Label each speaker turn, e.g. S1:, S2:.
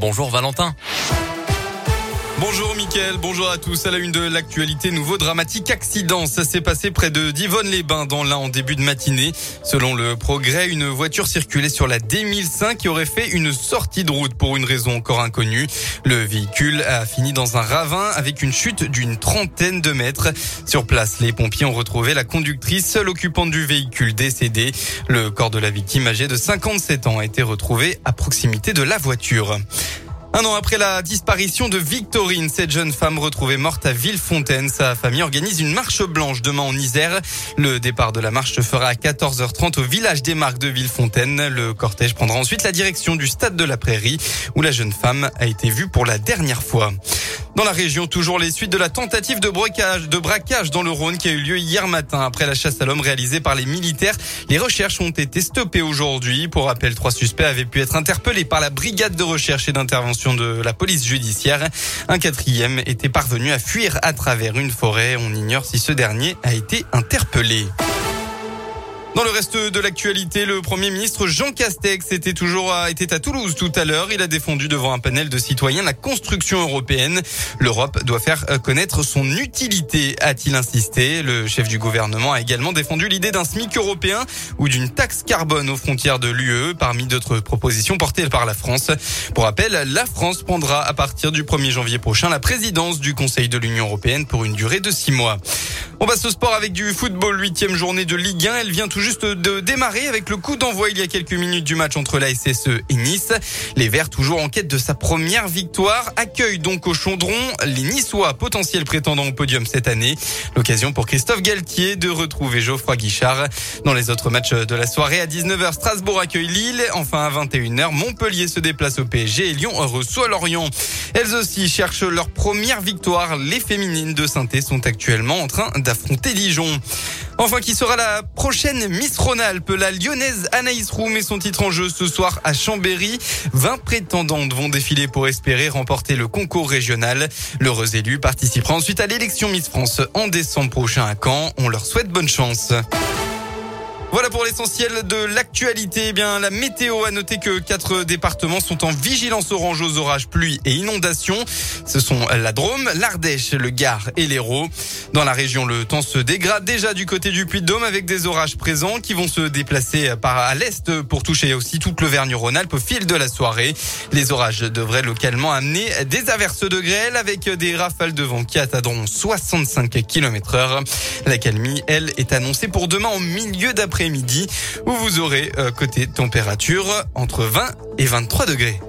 S1: Bonjour Valentin.
S2: Bonjour Mickaël, bonjour à tous. À la une de l'actualité, nouveau dramatique accident. Ça s'est passé près de Divonne-les-Bains dans l'Ain en début de matinée. Selon le progrès, une voiture circulait sur la D1005 qui aurait fait une sortie de route pour une raison encore inconnue. Le véhicule a fini dans un ravin avec une chute d'une trentaine de mètres. Sur place, les pompiers ont retrouvé la conductrice, seule occupante du véhicule décédée. Le corps de la victime âgée de 57 ans a été retrouvé à proximité de la voiture. Un an après la disparition de Victorine, cette jeune femme retrouvée morte à Villefontaine, sa famille organise une marche blanche demain en Isère. Le départ de la marche se fera à 14h30 au village des Marques de Villefontaine. Le cortège prendra ensuite la direction du stade de la Prairie où la jeune femme a été vue pour la dernière fois. Dans la région, toujours les suites de la tentative de braquage, dans le Rhône qui a eu lieu hier matin après la chasse à l'homme réalisée par les militaires. Les recherches ont été stoppées aujourd'hui. Pour rappel, trois suspects avaient pu être interpellés par la brigade de recherche et d'intervention de la police judiciaire. Un quatrième était parvenu à fuir à travers une forêt. On ignore si ce dernier a été interpellé. Dans le reste de l'actualité, le Premier ministre Jean Castex était toujours à, était à Toulouse tout à l'heure. Il a défendu devant un panel de citoyens la construction européenne. L'Europe doit faire connaître son utilité, a-t-il insisté. Le chef du gouvernement a également défendu l'idée d'un SMIC européen ou d'une taxe carbone aux frontières de l'UE, parmi d'autres propositions portées par la France. Pour rappel, la France prendra à partir du 1er janvier prochain la présidence du Conseil de l'Union européenne pour une durée de six mois. On passe au sport avec du football, huitième journée de Ligue 1. Elle vient juste de démarrer avec le coup d'envoi il y a quelques minutes du match entre la SSE et Nice. Les Verts, toujours en quête de sa première victoire, accueillent donc au Chaudron les Niçois, potentiels prétendants au podium cette année. L'occasion pour Christophe Galtier de retrouver Geoffroy Guichard. Dans les autres matchs de la soirée, à 19h, Strasbourg accueille Lille. Enfin, à 21h, Montpellier se déplace au PSG et Lyon reçoit Lorient. Elles aussi cherchent leur première victoire. Les féminines de saint sont actuellement en train d'affronter Dijon. Enfin, qui sera la prochaine Miss Rhône-Alpes La lyonnaise Anaïs Roux met son titre en jeu ce soir à Chambéry. 20 prétendantes vont défiler pour espérer remporter le concours régional. L'heureuse élue participera ensuite à l'élection Miss France en décembre prochain à Caen. On leur souhaite bonne chance. Voilà pour l'essentiel de l'actualité. Eh bien, la météo a noté que quatre départements sont en vigilance orange aux orages, pluie et inondations. Ce sont la Drôme, l'Ardèche, le Gard et l'Hérault. Dans la région, le temps se dégrade déjà du côté du Puy-de-Dôme avec des orages présents qui vont se déplacer par à l'est pour toucher aussi toute l'Auvergne-Rhône-Alpes au fil de la soirée. Les orages devraient localement amener des averses de grêle avec des rafales de vent qui atteindront 65 km heure. La calmie, elle, est annoncée pour demain au milieu d'après midi où vous aurez euh, côté température entre 20 et 23 degrés.